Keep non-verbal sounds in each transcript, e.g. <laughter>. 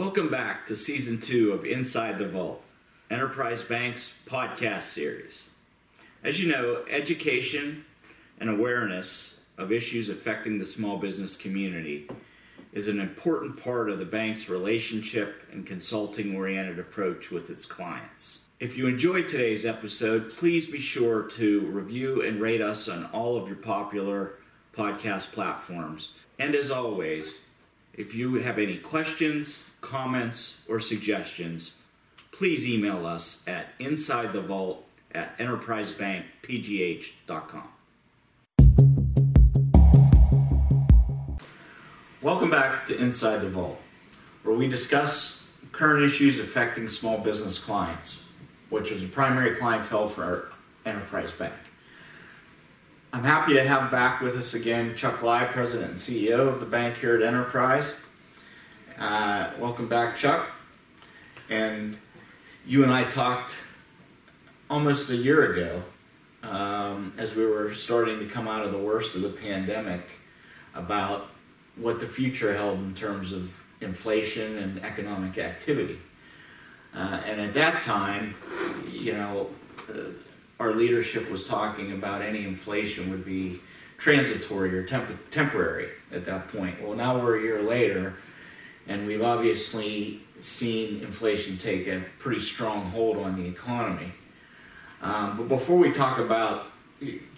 Welcome back to season two of Inside the Vault, Enterprise Bank's podcast series. As you know, education and awareness of issues affecting the small business community is an important part of the bank's relationship and consulting oriented approach with its clients. If you enjoyed today's episode, please be sure to review and rate us on all of your popular podcast platforms. And as always, if you have any questions, comments, or suggestions, please email us at insidethevault at enterprisebankpgh.com. Welcome back to Inside the Vault, where we discuss current issues affecting small business clients, which is a primary clientele for our Enterprise Bank. I'm happy to have back with us again Chuck Lai, President and CEO of the bank here at Enterprise. Uh, welcome back, Chuck. And you and I talked almost a year ago um, as we were starting to come out of the worst of the pandemic about what the future held in terms of inflation and economic activity. Uh, and at that time, you know, uh, our leadership was talking about any inflation would be transitory or temp- temporary at that point. Well, now we're a year later, and we've obviously seen inflation take a pretty strong hold on the economy. Um, but before we talk about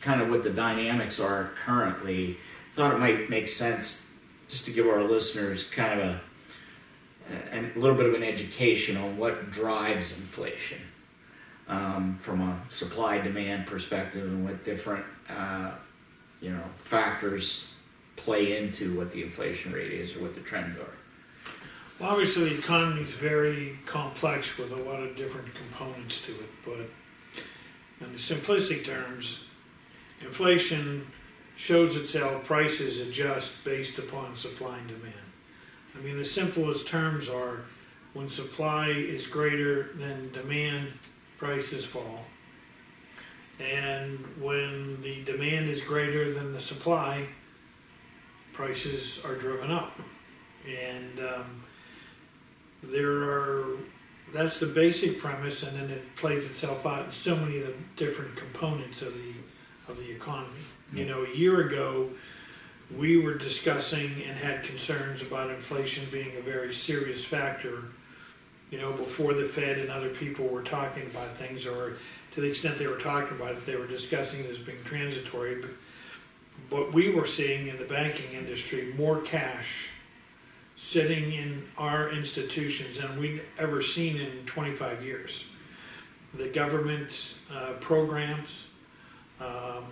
kind of what the dynamics are currently, I thought it might make sense just to give our listeners kind of a, a, a little bit of an education on what drives inflation um, from a supply demand perspective and what different uh, you know factors play into what the inflation rate is or what the trends are. Obviously, the economy is very complex with a lot of different components to it, but in the simplistic terms, inflation shows itself, prices adjust based upon supply and demand. I mean, the simplest terms are when supply is greater than demand, prices fall. And when the demand is greater than the supply, prices are driven up. And um, there are that's the basic premise, and then it plays itself out in so many of the different components of the of the economy. You know, a year ago, we were discussing and had concerns about inflation being a very serious factor. You know, before the Fed and other people were talking about things, or to the extent they were talking about it, they were discussing it as being transitory. But what we were seeing in the banking industry, more cash sitting in our institutions than we'd ever seen in 25 years. The government uh, programs, um,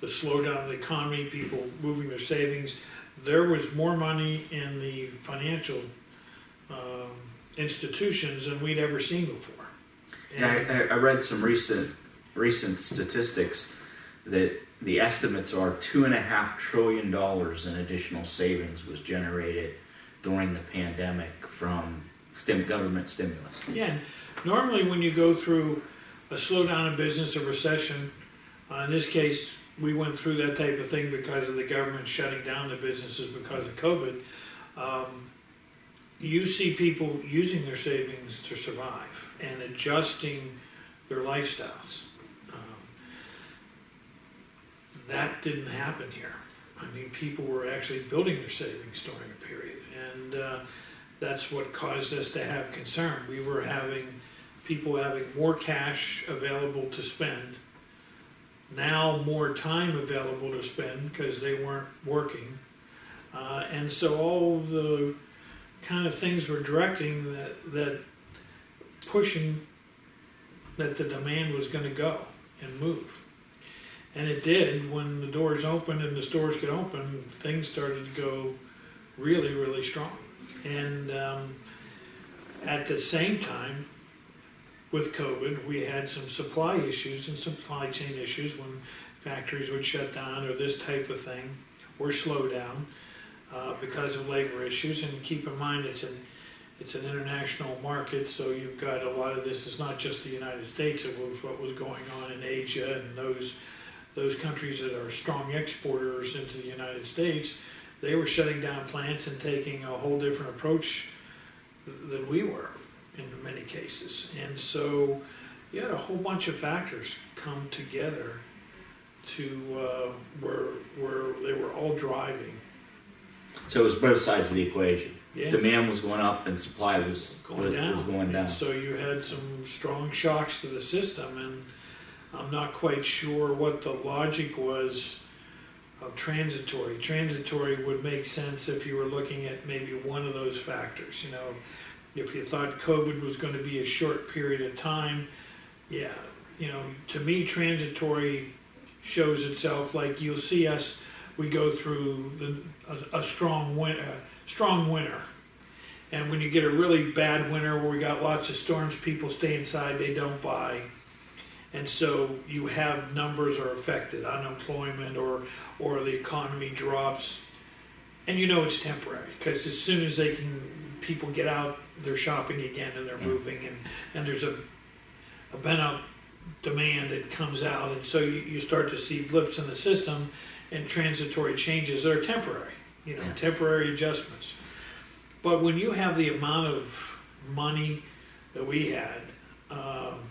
the slowdown of the economy, people moving their savings, there was more money in the financial um, institutions than we'd ever seen before. Yeah, I, I read some recent recent statistics that the estimates are two and a half trillion dollars in additional savings was generated during the pandemic from stim- government stimulus. Yeah, normally when you go through a slowdown in business, a recession, uh, in this case, we went through that type of thing because of the government shutting down the businesses because of COVID. Um, you see people using their savings to survive and adjusting their lifestyles. Um, that didn't happen here. I mean, people were actually building their savings during a period, and uh, that's what caused us to have concern. We were having people having more cash available to spend, now more time available to spend because they weren't working, uh, and so all the kind of things were directing that that pushing that the demand was going to go and move. And it did when the doors opened and the stores could open, things started to go really, really strong. And um, at the same time, with COVID, we had some supply issues and supply chain issues when factories would shut down or this type of thing or slow down uh, because of labor issues. And keep in mind, it's an it's an international market, so you've got a lot of this is not just the United States. It was what was going on in Asia and those those countries that are strong exporters into the United States. They were shutting down plants and taking a whole different approach than we were in many cases. And so you had a whole bunch of factors come together to uh, where, where they were all driving. So it was both sides of the equation. Yeah. Demand was going up and supply was going was, down. was going down. So you had some strong shocks to the system, and I'm not quite sure what the logic was of transitory. Transitory would make sense if you were looking at maybe one of those factors. You know, if you thought COVID was going to be a short period of time, yeah, you know, to me, transitory shows itself like you'll see us. We go through the, a, a strong winter, strong winter, and when you get a really bad winter where we got lots of storms, people stay inside, they don't buy, and so you have numbers are affected, unemployment or or the economy drops, and you know it's temporary because as soon as they can, people get out, they're shopping again and they're Yeah. moving, and and there's a a bent up demand that comes out, and so you, you start to see blips in the system and transitory changes that are temporary, you know, Yeah. temporary adjustments. But when you have the amount of money that we had um,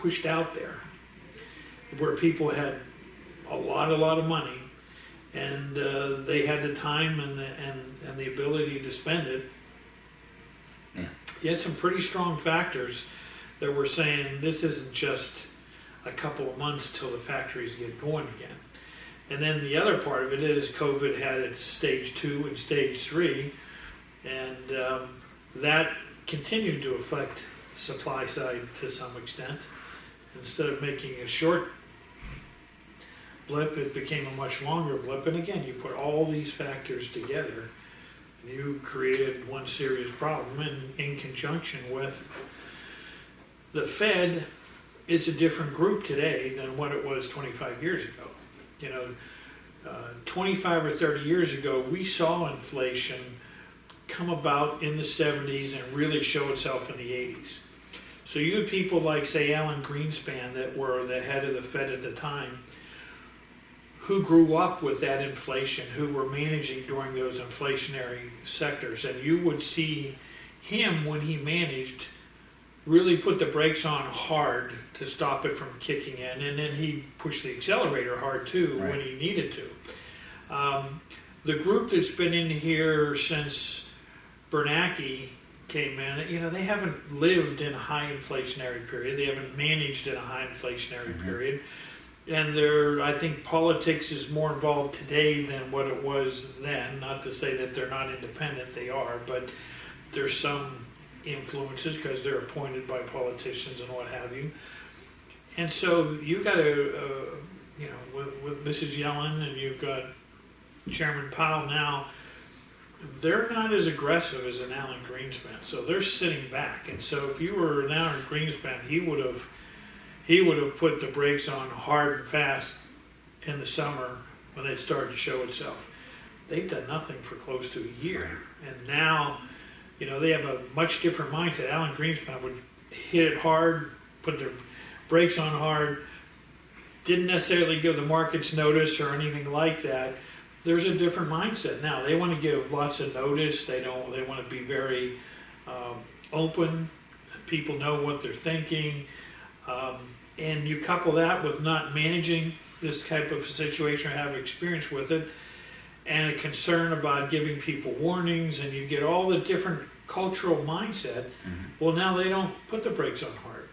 pushed out there, where people had a lot, a lot of money, and uh, they had the time and the, and and the ability to spend it. Yeah. You had some pretty strong factors that were saying this isn't just a couple of months till the factories get going again. And then the other part of it is COVID had its stage two and stage three, and um, that continued to affect the supply side to some extent. Instead of making a short blip, it became a much longer blip. And again, you put all these factors together, and you created one serious problem. And in conjunction with the Fed, it's a different group today than what it was 25 years ago. You know, uh, 25 or 30 years ago, we saw inflation come about in the 70s and really show itself in the 80s. So you had people like, say, Alan Greenspan, that were the head of the Fed at the time, who grew up with that inflation, who were managing during those inflationary sectors, and you would see him when he managed really put the brakes on hard to stop it from kicking in, and then he pushed the accelerator hard too when he needed to. Um, the group that's been in here since Bernanke came in, you know, they haven't lived in a high inflationary period. They haven't managed in a high inflationary Mhm. period. And there, I think politics is more involved today than what it was then. Not to say that they're not independent, they are, but there's some influences because they're appointed by politicians and what have you. And so you've got to, uh, you know, with, with Mrs. Yellen and you've got Chairman Powell now, they're not as aggressive as an Alan Greenspan, so they're sitting back. And so if you were an Alan Greenspan, he would have he would have put the brakes on hard and fast in the summer when it started to show itself. They've done nothing for close to a year, and now, you know, they have a much different mindset. Alan Greenspan would hit it hard, put their brakes on hard, didn't necessarily give the markets notice or anything like that there's a different mindset now. They want to give lots of notice. They don't. They want to be very um, open. People know what they're thinking, um, and you couple that with not managing this type of situation or have experience with it, and a concern about giving people warnings, and you get all the different cultural mindset. Mhm. Well, now they don't put the brakes on hard,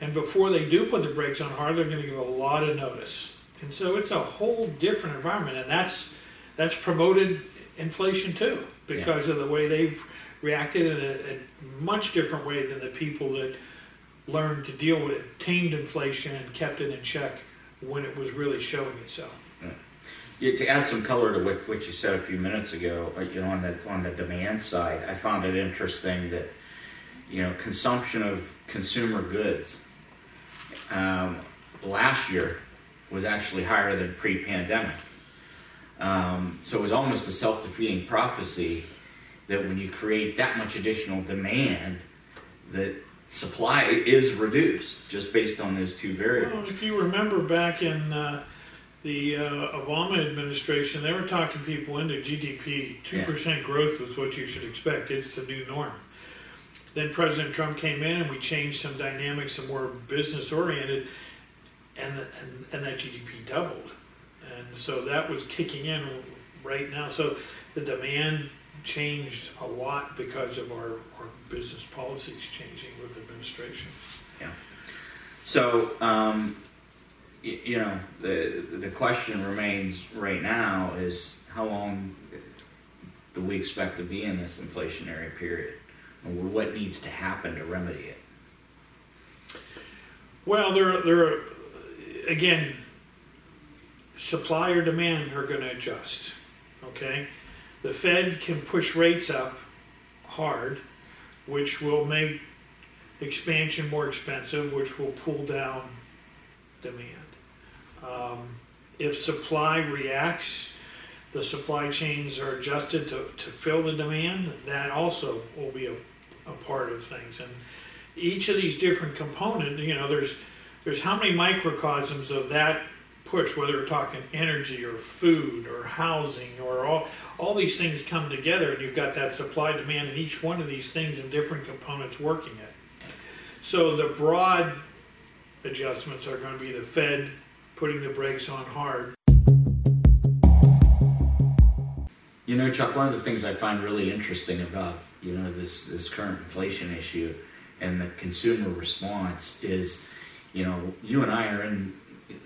and before they do put the brakes on hard, they're going to give a lot of notice. And so it's a whole different environment, and that's that's promoted inflation too because of the way they've reacted in a, a much different way than the people that learned to deal with it, tamed inflation, and kept it in check when it was really showing itself. Yeah, to add some color to what, what you said a few minutes ago, uh, you know, on the on the demand side, I found it interesting that you know consumption of consumer goods um, last year was actually higher than pre-pandemic. Um, so it was almost a self-defeating prophecy that when you create that much additional demand, that supply is reduced just based on those two Well, variables. if you remember back in uh, the uh, Obama administration, they were talking people into GDP. Two percent growth was what you should expect. It's the new norm. Then President Trump came in and we changed some dynamics, some more business oriented, and, and and that GDP doubled, and so that was kicking in right now. So the demand changed a lot because of our, our business policies changing with administration. Yeah. So, um, y- you know, the the question remains right now is how long do we expect to be in this inflationary period, and what needs to happen to remedy it? Well, there, there, are, again, supply or demand are going to adjust. Okay, the Fed can push rates up hard, which will make expansion more expensive, which will pull down demand. Um, if supply reacts, the supply chains are adjusted to, to fill the demand, that also will be a, a part of things. And each of these different components, you know, there's there's how many microcosms of that push, whether we're talking energy or food or housing or all all these things come together, and you've got that supply demand, and each one of these things and different components working it. So the broad adjustments are going to be the Fed putting the brakes on hard. You know, Chuck, one of the things I find really interesting about you know this this current inflation issue and the consumer response is, you know, you and I are in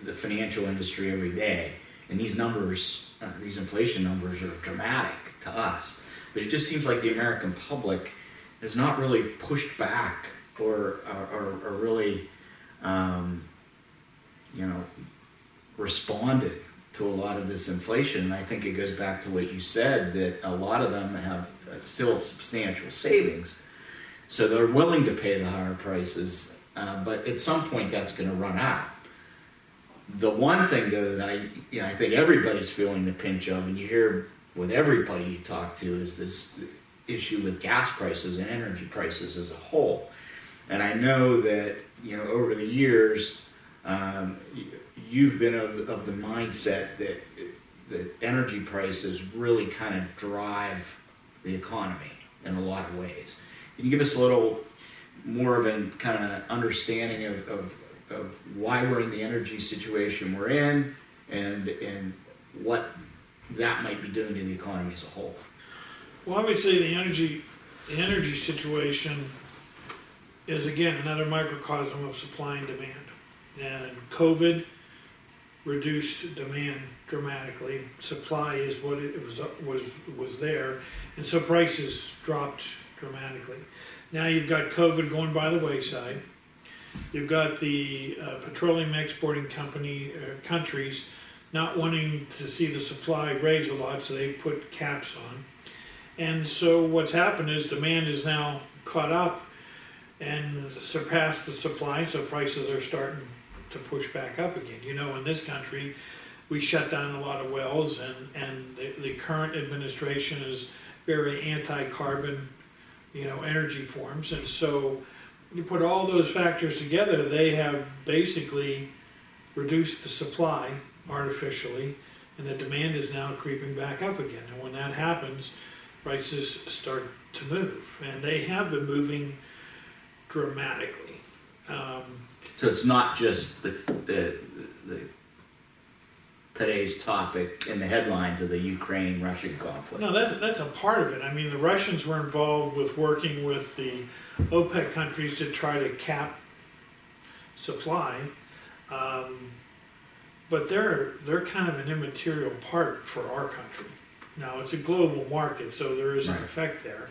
the financial industry every day, and these numbers, uh, these inflation numbers, are dramatic to us. But it just seems like the American public has not really pushed back or or, or really, um, you know, responded to a lot of this inflation. And I think it goes back to what you said that a lot of them have uh, still substantial savings, so they're willing to pay the higher prices. Uh, but at some point, that's going to run out. The one thing though that I, you know, I think everybody's feeling the pinch of, and you hear with everybody you talk to, is this issue with gas prices and energy prices as a whole. And I know that you know over the years, um, you've been of, of the mindset that that energy prices really kind of drive the economy in a lot of ways. Can you give us a little more of a kind of understanding of, of, of why we're in the energy situation we're in and and what that might be doing to the economy as a whole? Well, I would say the energy, the energy situation is again another microcosm of supply and demand. And COVID reduced demand dramatically. Supply is what it was was was there, and so prices dropped dramatically. Now you've got COVID going by the wayside. You've got the uh, petroleum exporting company uh, countries not wanting to see the supply raise a lot, so they put caps on. And so what's happened is demand is now caught up and surpassed the supply, so prices are starting to push back up again. You know, in this country, we shut down a lot of wells, and, and the, the current administration is very anti-carbon, you know, energy forms, and so you put all those factors together, they have basically reduced the supply artificially, and the demand is now creeping back up again. And when that happens, prices start to move, and they have been moving dramatically. Um, So it's not just the, the, the today's topic in the headlines of the Ukraine-Russian conflict. no, that's that's a part of it. I mean, the Russians were involved with working with the OPEC countries to try to cap supply, um, but they're they're kind of an immaterial part for our country. Now it's a global market, so there is an effect there.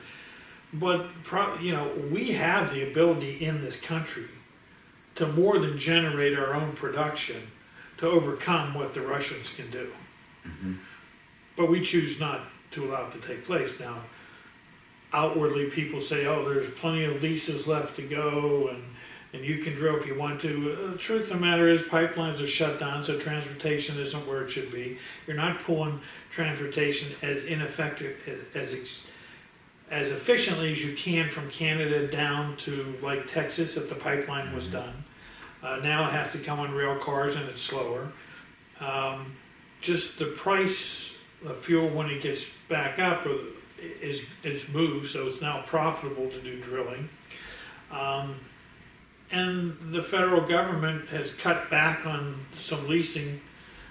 But pro- you know, we have the ability in this country to more than generate our own production to overcome what the Russians can do. Mhm. But we choose not to allow it to take place. Now, outwardly, people say, "Oh, there's plenty of leases left to go, and and you can drill if you want to." Uh, the truth of the matter is, pipelines are shut down, so transportation isn't where it should be. You're not pulling transportation as ineffective as as, ex- as efficiently as you can from Canada down to like Texas if the pipeline was Mhm. done. Uh, now it has to come on rail cars and it's slower. Um, just the price of fuel when it gets back up is is moved, so it's now profitable to do drilling. Um, and the federal government has cut back on some leasing,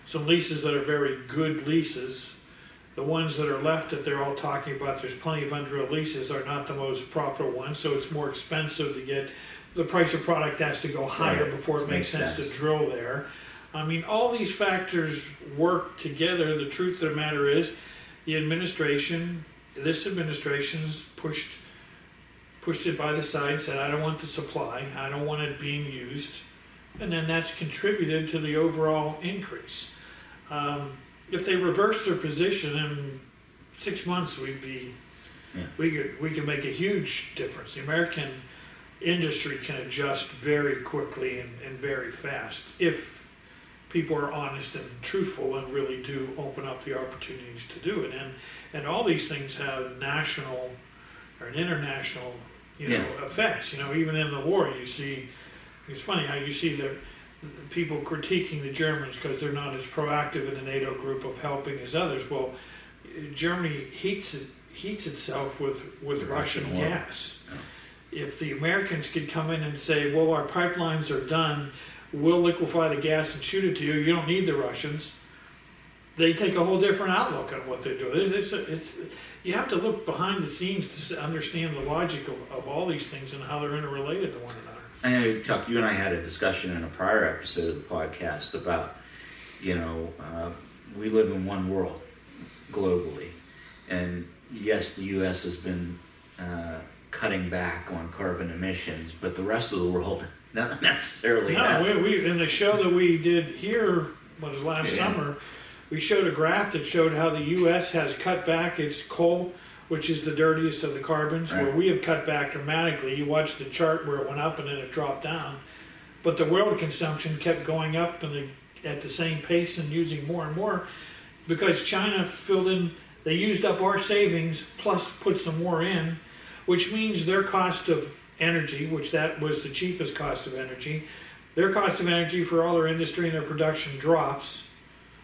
some leases that are very good leases. The ones that are left that they're all talking about, there's plenty of undrilled leases, are not the most profitable ones, so it's more expensive to get. The price of product has to go higher Right. before it makes, Makes sense, sense. to drill there. I mean, all these factors work together. The truth of the matter is, the administration, this administration's pushed pushed it by the side, said, I don't want the supply, I don't want it being used. And then that's contributed to the overall increase. Um, if they reverse their position in six months, we'd be, Yeah. we could, we could make a huge difference. The American industry can adjust very quickly and, and very fast if people are honest and truthful and really do open up the opportunities to do it. And, and all these things have national or an international, you know, effects. You know, even in the war, you see. It's funny how you see the people critiquing the Germans because they're not as proactive in the NATO group of helping as others. Well, Germany heats it, heats itself with with The Russian, Russian gas. If the Americans could come in and say, "Well, our pipelines are done," we'll liquefy the gas and shoot it to you. You don't need the Russians. They take a whole different outlook on what they're doing. It's, it's, it's you have to look behind the scenes to understand the logic of, of all these things and how they're interrelated to one another. I know, Chuck, you and I had a discussion in a prior episode of the podcast about, you know, uh, we live in one world globally. And yes, the U.S. has been uh, cutting back on carbon emissions, but the rest of the world <laughs> not necessarily No, has. we, we in the show that we did here, was last Yeah. summer, we showed a graph that showed how the U.S. has cut back its coal, which is the dirtiest of the carbons, where we have cut back dramatically. You watch the chart where it went up and then it dropped down, but the world consumption kept going up and the, at the same pace and using more and more because China filled in. They used up our savings plus put some more in, which means their cost of energy, which that was the cheapest cost of energy, their cost of energy for all their industry and their production drops,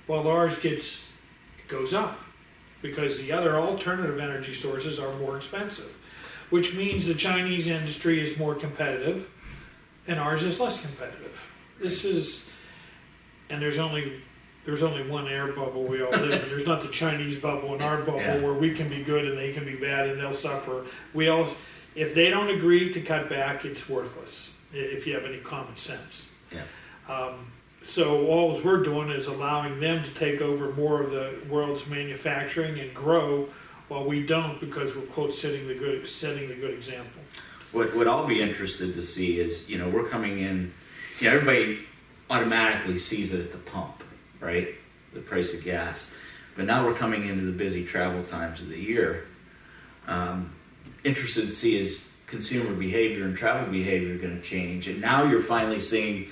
while ours gets goes up because the other alternative energy sources are more expensive, which means the Chinese industry is more competitive and ours is less competitive. This is, and there's only there's only one air bubble we all live in. <laughs> There's not the Chinese bubble and our bubble Yeah. where we can be good and they can be bad and they'll suffer. We all, if they don't agree to cut back, it's worthless. If you have any common sense. Yeah. Um, so all we're doing is allowing them to take over more of the world's manufacturing and grow, while we don't because we're quote setting the good setting the good example. What, what I'll be interested to see is, you know, we're coming in, you know, everybody automatically sees it at the pump, right? The price of gas. But now we're coming into the busy travel times of the year. Um, interested to see is consumer behavior and travel behavior going to change. And now you're finally seeing,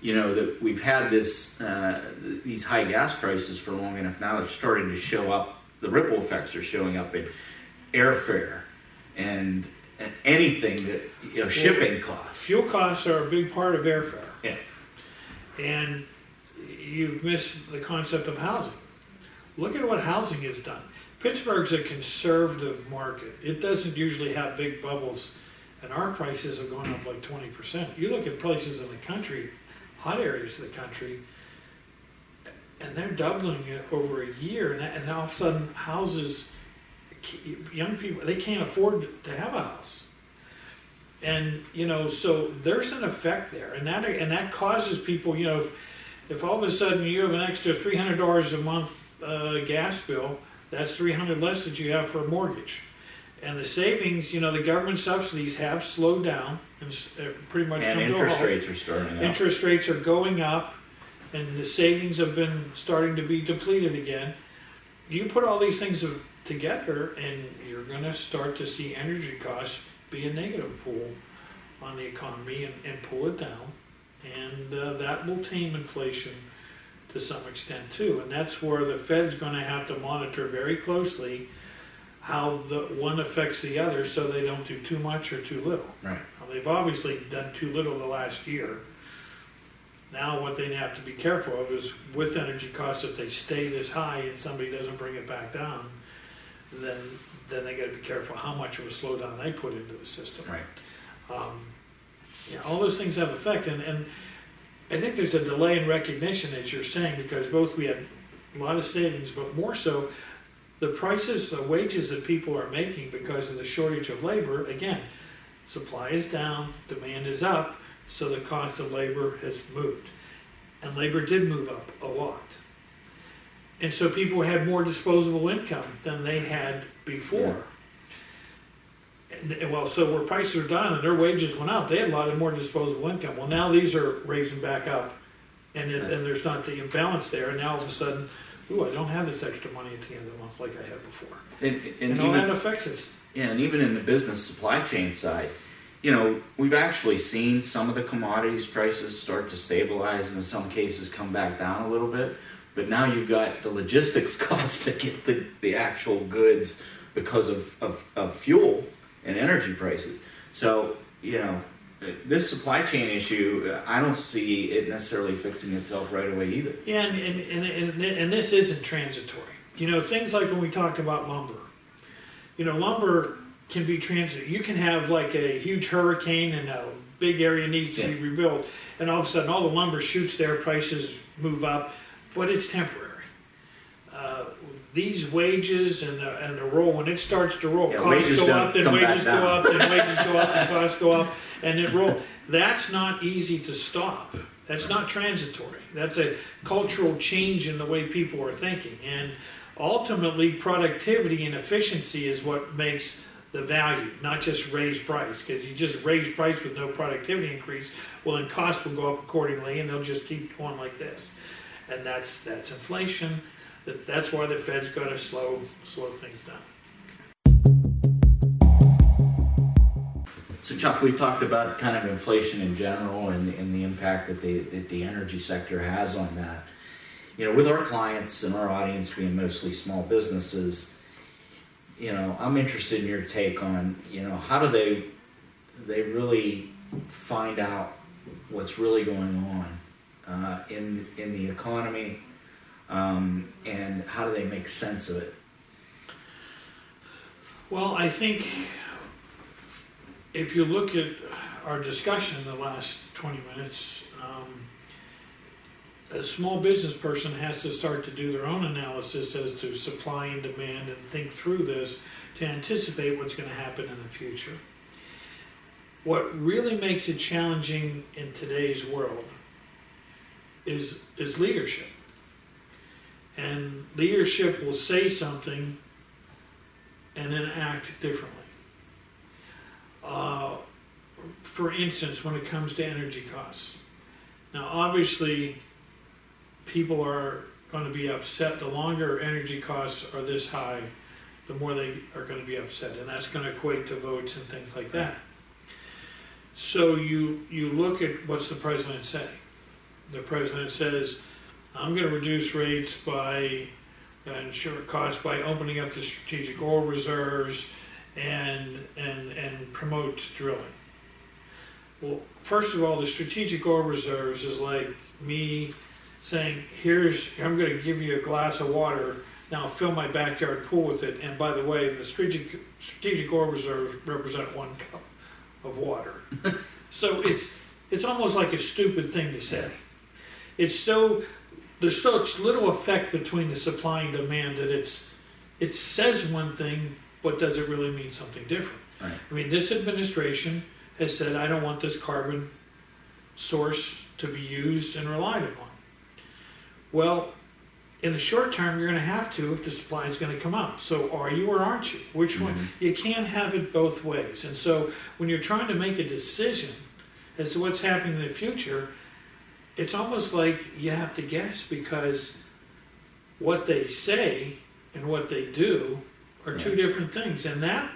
you know, that we've had this uh, these high gas prices for long enough. Now they're starting to show up. The ripple effects are showing up in airfare and, and anything that you know shipping costs. Fuel costs are a big part of airfare. Yeah. and you've missed the concept of housing. Look at what housing has done. Pittsburgh's a conservative market. It doesn't usually have big bubbles, and our prices have gone up like 20%. You look at places in the country, hot areas of the country, and they're doubling it over a year, and, and all of a sudden, houses, young people, they can't afford to have a house. And you know so there's an effect there and that and that causes people you know if, if all of a sudden you have an extra $300 a month uh, gas bill that's 300 less that you have for a mortgage. And the savings you know the government subsidies have slowed down and uh, pretty much And come to a interest halt. rates are starting up. interest rates are going up and the savings have been starting to be depleted again you put all these things of- together and you're going to start to see energy costs be a negative pull on the economy and, and pull it down and uh, that will tame inflation to some extent too and that's where the fed's going to have to monitor very closely how the one affects the other so they don't do too much or too little Right. Now, they've obviously done too little the last year Now, what they have to be careful of is with energy costs, if they stay this high and somebody doesn't bring it back down, then then they got to be careful how much of a slowdown they put into the system. Right. Um, know, all those things have effect, and, and I think there's a delay in recognition, as you're saying, because both we had a lot of savings, but more so, the prices, the wages that people are making because of the shortage of labor. Again, supply is down, demand is up, so the cost of labor has moved, and labor did move up a lot. And so people had more disposable income than they had before. And, and well, so where prices are down and their wages went up, they had a lot of more disposable income. Well, now these are raising back up, and it, and there's not the imbalance there. And now all of a sudden, ooh, I don't have this extra money at the end of the month like I had before. And, and And all even, that affects us. yeah, and even in the business supply chain side, you know, we've actually seen some of the commodities prices start to stabilize and in some cases come back down a little bit. But now you've got the logistics <laughs> cost to get the, the actual goods because of, of, of fuel and energy prices. So, you know, this supply chain issue, uh, I don't see it necessarily fixing itself right away either. Yeah, and, and, and, and, and this isn't transitory. You know, things like when we talked about lumber. You know, lumber can be transit. You can have like a huge hurricane and a big area needs to be rebuilt, and all of a sudden all the lumber shoots there, prices move up, but it's temporary. These wages and the, and the roll, when it starts to roll, Yeah, costs wages go up, then wages go down. up, then wages go up, then costs go up, and it roll. That's not easy to stop. That's not transitory. That's a cultural change in the way people are thinking. And ultimately, productivity and efficiency is what makes the value, not just raise price. Because you just raise price with no productivity increase, well, then costs will go up accordingly, and they'll just keep going like this. And that's that's inflation. That that's why the Fed's got to slow slow things down. So Chuck, we talked about kind of inflation in general and, and the impact that the, that the energy sector has on that. You know, with our clients and our audience being mostly small businesses, you know, I'm interested in your take on, you know, how do they they really find out what's really going on uh, in in the economy, um, and how do they make sense of it? Well, I think if you look at our discussion in the last 20 minutes, um, a small business person has to start to do their own analysis as to supply and demand and think through this to anticipate what's going to happen in the future. What really makes it challenging in today's world is, is leadership. And leadership will say something and then act differently. Uh, for instance, when it comes to energy costs. Now, obviously, people are going to be upset. The longer energy costs are this high, the more they are going to be upset, and that's going to equate to votes and things like that. So you you look at what's the president saying. The president says, "I'm going to reduce rates by and ensure costs by opening up the strategic oil reserves and and and promote drilling." Well, first of all, the strategic oil reserves is like me saying, "Here's I'm going to give you a glass of water. Now fill my backyard pool with it." And by the way, the strategic strategic oil reserves represent one cup of water. <laughs> so it's it's almost like a stupid thing to say. It's so there's such little effect between the supply and demand that it's it says one thing, but does it really mean something different? Right. I mean, this administration has said, I don't want this carbon source to be used and relied upon. Well, in the short term, you're going to have to if the supply is going to come up. So, are you or aren't you? Which one? Mhm. You can't have it both ways. And so, when you're trying to make a decision as to what's happening in the future, it's almost like you have to guess because what they say and what they do are two different things. And that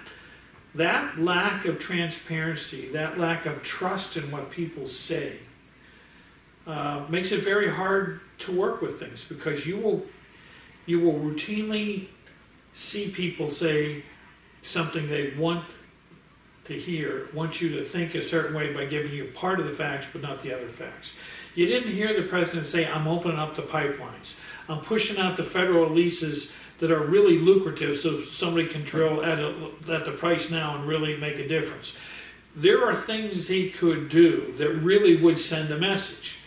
that lack of transparency, that lack of trust in what people say, uh, makes it very hard to work with things because you will you will routinely see people say something they want to hear wants you to think a certain way by giving you part of the facts but not the other facts. You didn't hear the president say, I'm opening up the pipelines. I'm pushing out the federal leases that are really lucrative so somebody can drill at, a, at the price now and really make a difference. There are things he could do that really would send a message.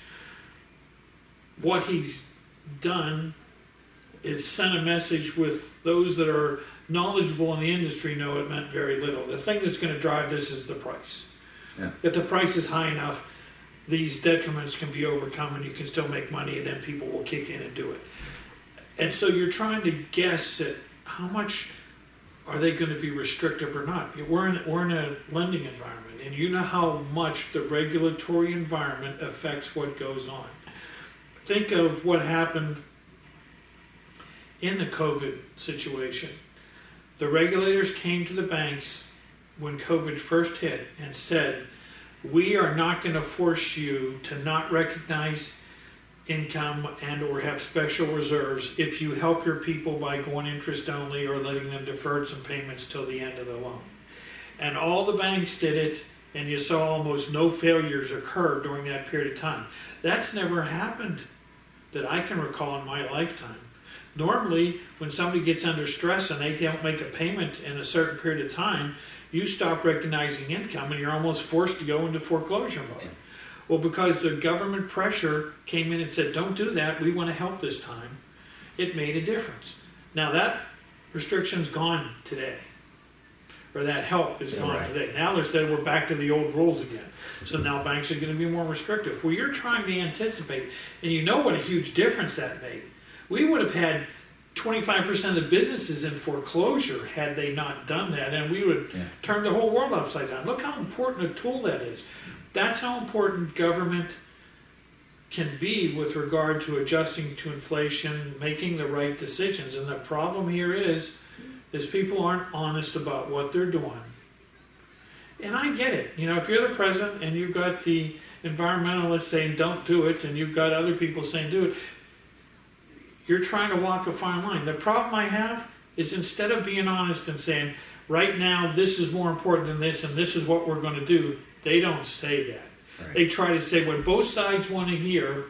What he's done is sent a message with those that are knowledgeable in the industry know it meant very little. The thing that's going to drive this is the price. Yeah. If the price is high enough, these detriments can be overcome and you can still make money and then people will kick in and do it. And so you're trying to guess at how much are they going to be restrictive or not. We're in, we're in a lending environment and you know how much the regulatory environment affects what goes on. Think of what happened in the COVID situation. The regulators came to the banks when COVID first hit and said, we are not going to force you to not recognize income and or have special reserves if you help your people by going interest only or letting them defer some payments till the end of the loan. And all the banks did it and you saw almost no failures occur during that period of time. That's never happened that I can recall in my lifetime. Normally, when somebody gets under stress and they don't make a payment in a certain period of time, you stop recognizing income and you're almost forced to go into foreclosure mode. Well, because the government pressure came in and said, don't do that, we want to help this time, it made a difference. Now, that restriction's gone today, or that help is Yeah, gone right. today. Now they're saying we're back to the old rules again. So mm-hmm. now banks are going to be more restrictive. Well, you're trying to anticipate, and you know what a huge difference that made. We would have had 25% of the businesses in foreclosure had they not done that, and we would Yeah. turn the whole world upside down. Look how important a tool that is. That's how important government can be with regard to adjusting to inflation, making the right decisions. And the problem here is, is people aren't honest about what they're doing. And I get it. You know, if you're the president and you've got the environmentalists saying don't do it, and you've got other people saying do it, you're trying to walk a fine line. The problem I have is instead of being honest and saying, right now, this is more important than this, and this is what we're going to do, they don't say that. Right. They try to say what both sides want to hear,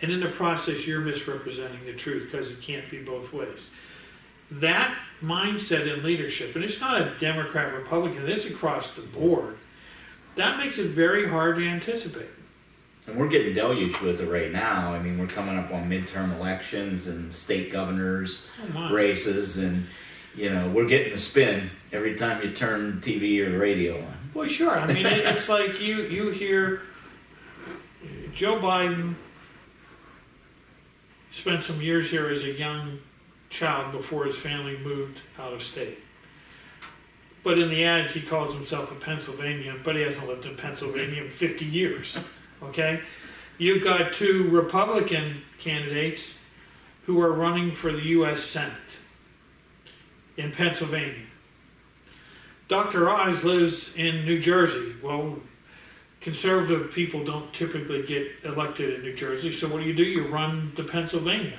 and in the process, you're misrepresenting the truth because it can't be both ways. That mindset in leadership, and it's not a Democrat, Republican, it's across the board, that makes it very hard to anticipate. And we're getting deluged with it right now. I mean, we're coming up on midterm elections and state governors Oh races, and you know, we're getting the spin every time you turn TV or radio on. Well, sure. I mean, it's like you you hear Joe Biden spent some years here as a young child before his family moved out of state. But in the ads, he calls himself a Pennsylvanian, but he hasn't lived in Pennsylvania in 50 years. Okay? You've got two Republican candidates who are running for the U.S. Senate in Pennsylvania. Dr. Oz lives in New Jersey. Well, conservative people don't typically get elected in New Jersey, so what do you do? You run to Pennsylvania.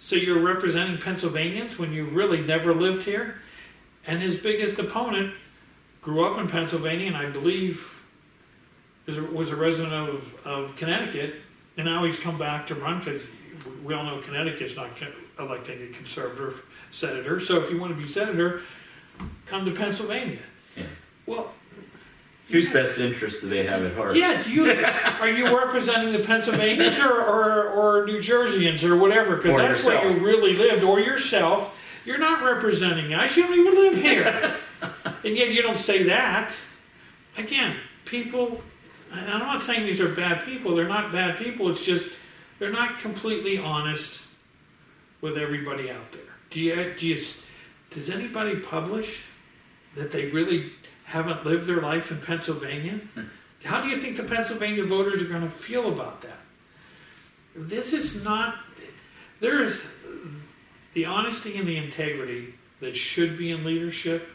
So you're representing Pennsylvanians when you really never lived here? And his biggest opponent grew up in Pennsylvania and I believe is, was a resident of, of Connecticut, and now he's come back to run because we all know Connecticut's not electing a conservative senator. So if you want to be senator, come to Pennsylvania. Yeah. Well, Whose best interest do they have at heart? yeah, do you are you representing the Pennsylvanians or, or, or New Jerseyans or whatever? Because that's where you really lived, or yourself. You're not representing I You don't even live here, <laughs> and yet you don't say that. Again, people. And I'm not saying these are bad people. They're not bad people. It's just they're not completely honest with everybody out there. Do you do you does anybody publish that they really haven't lived their life in Pennsylvania? Hmm. How do you think the Pennsylvania voters are going to feel about that? This is not there is the honesty and the integrity that should be in leadership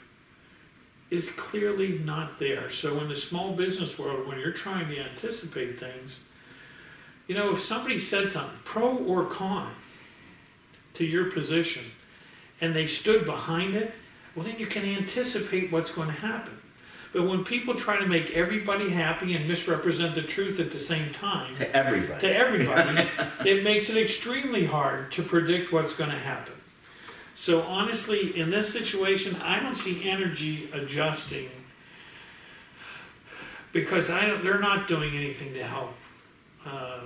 is clearly not there. So in the small business world, when you're trying to anticipate things, you know, if somebody said something, pro or con, to your position, and they stood behind it, well, then you can anticipate what's going to happen. But when people try to make everybody happy and misrepresent the truth at the same time To everybody. to everybody, <laughs> it makes it extremely hard to predict what's going to happen. So honestly, in this situation, I don't see energy adjusting because I don't, they're not doing anything to help uh,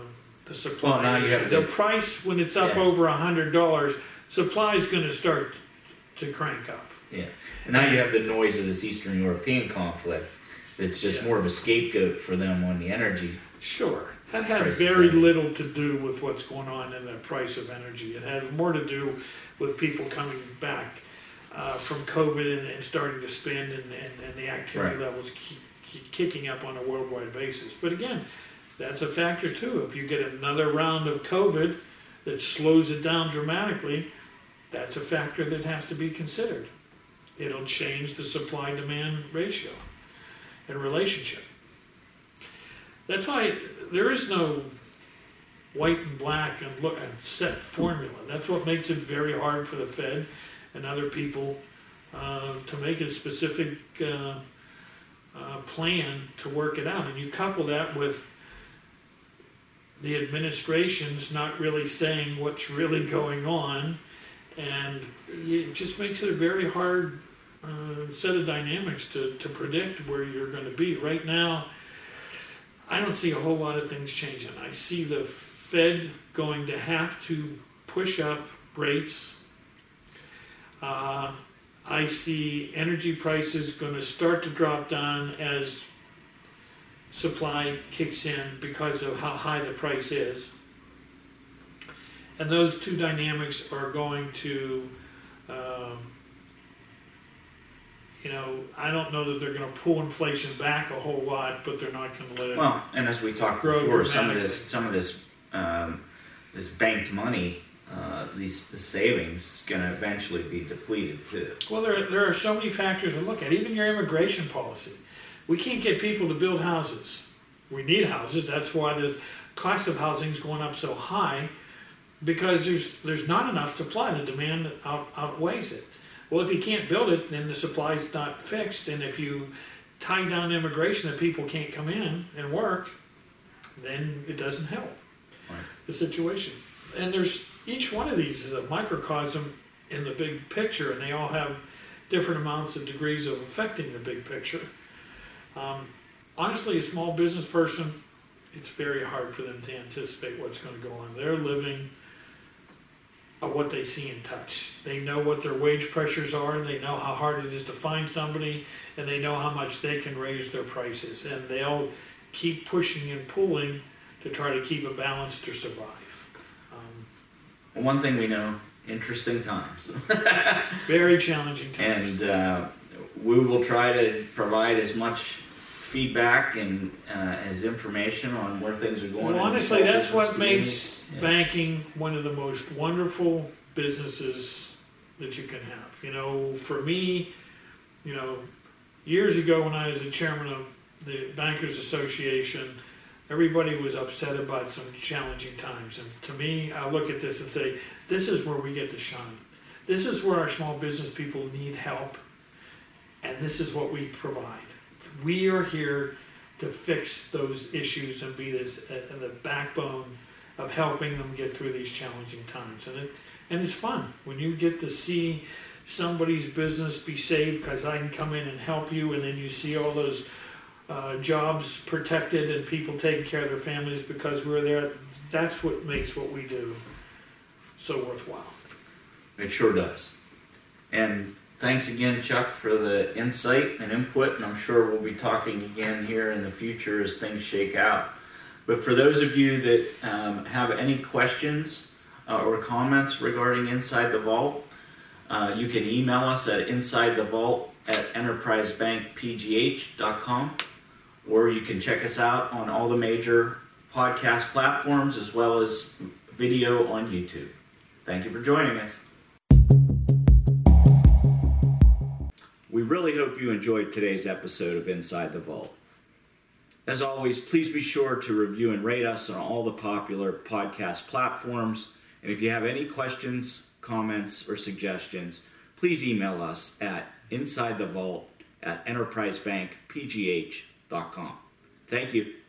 the supply. Well, now you have the price when it's up Yeah. over a hundred dollars, supply is going to start to crank up. Yeah. And now you have the noise of this Eastern European conflict that's just Yeah. more of a scapegoat for them on the energy. Sure. That had Prices very little to do with what's going on in the price of energy. It had more to do with people coming back uh, from COVID and, and starting to spend and, and, and the activity Right. levels keep, keep kicking up on a worldwide basis. But again, that's a factor too. If you get another round of COVID that slows it down dramatically, that's a factor that has to be considered. It'll change the supply demand ratio and relationship. That's why there is no white and black and look and set formula. That's what makes it very hard for the Fed and other people uh, to make a specific uh, uh, plan to work it out. And you couple that with the administration's not really saying what's really going on, and it just makes it a very hard uh, set of dynamics to, to predict where you're going to be. Right now, I don't see a whole lot of things changing. I see the Fed going to have to push up rates. Uh, I see energy prices going to start to drop down as supply kicks in because of how high the price is. And those two dynamics are going to, um, you know, I don't know that they're going to pull inflation back a whole lot, but they're not going to let it. Well, and as we talked before, some of this, some of this, um, this banked money, uh, these the savings is going to eventually be depleted too. Well, there, there are so many factors to look at. Even your immigration policy. We can't get people to build houses. We need houses. That's why the cost of housing is going up so high because there's there's not enough supply. The demand out, outweighs it. Well, if you can't build it, then the supply's not fixed. And if you tie down immigration that people can't come in and work, then it doesn't help. The situation. And there's each one of these is a microcosm in the big picture, and they all have different amounts of degrees of affecting the big picture. Um, honestly, a small business person, it's very hard for them to anticipate what's going to go on. They're living what they see and touch. They know what their wage pressures are, and they know how hard it is to find somebody, and they know how much they can raise their prices, and they'll keep pushing and pulling to try to keep a balance to survive. Um, Well, one thing we know: interesting times, <laughs> very challenging times. and uh, we will try to provide as much feedback and uh, as information on where things are going. Well, honestly, that's what makes Yeah. banking one of the most wonderful businesses that you can have. You know, for me, you know, years ago when I was the chairman of the Bankers Association, everybody was upset about some challenging times. And to me, I look at this and say, this is where we get to shine. This is where our small business people need help, and this is what we provide. We are here to fix those issues and be this, uh, the backbone of helping them get through these challenging times. And it and it's fun when you get to see somebody's business be saved because I can come in and help you, and then you see all those uh, jobs protected and people taking care of their families because we're there. That's what makes what we do so worthwhile. It sure does. And thanks again, Chuck, for the insight and input. And I'm sure we'll be talking again here in the future as things shake out. But for those of you that um, have any questions uh, or comments regarding Inside the Vault, uh, you can email us at insidethevault at enterprisebankpgh.com or you can check us out on all the major podcast platforms as well as video on YouTube. Thank you for joining us. We really hope you enjoyed today's episode of Inside the Vault. As always, please be sure to review and rate us on all the popular podcast platforms. And if you have any questions, comments, or suggestions, please email us at insidethevault at enterprisebankpgh.com. Thank you.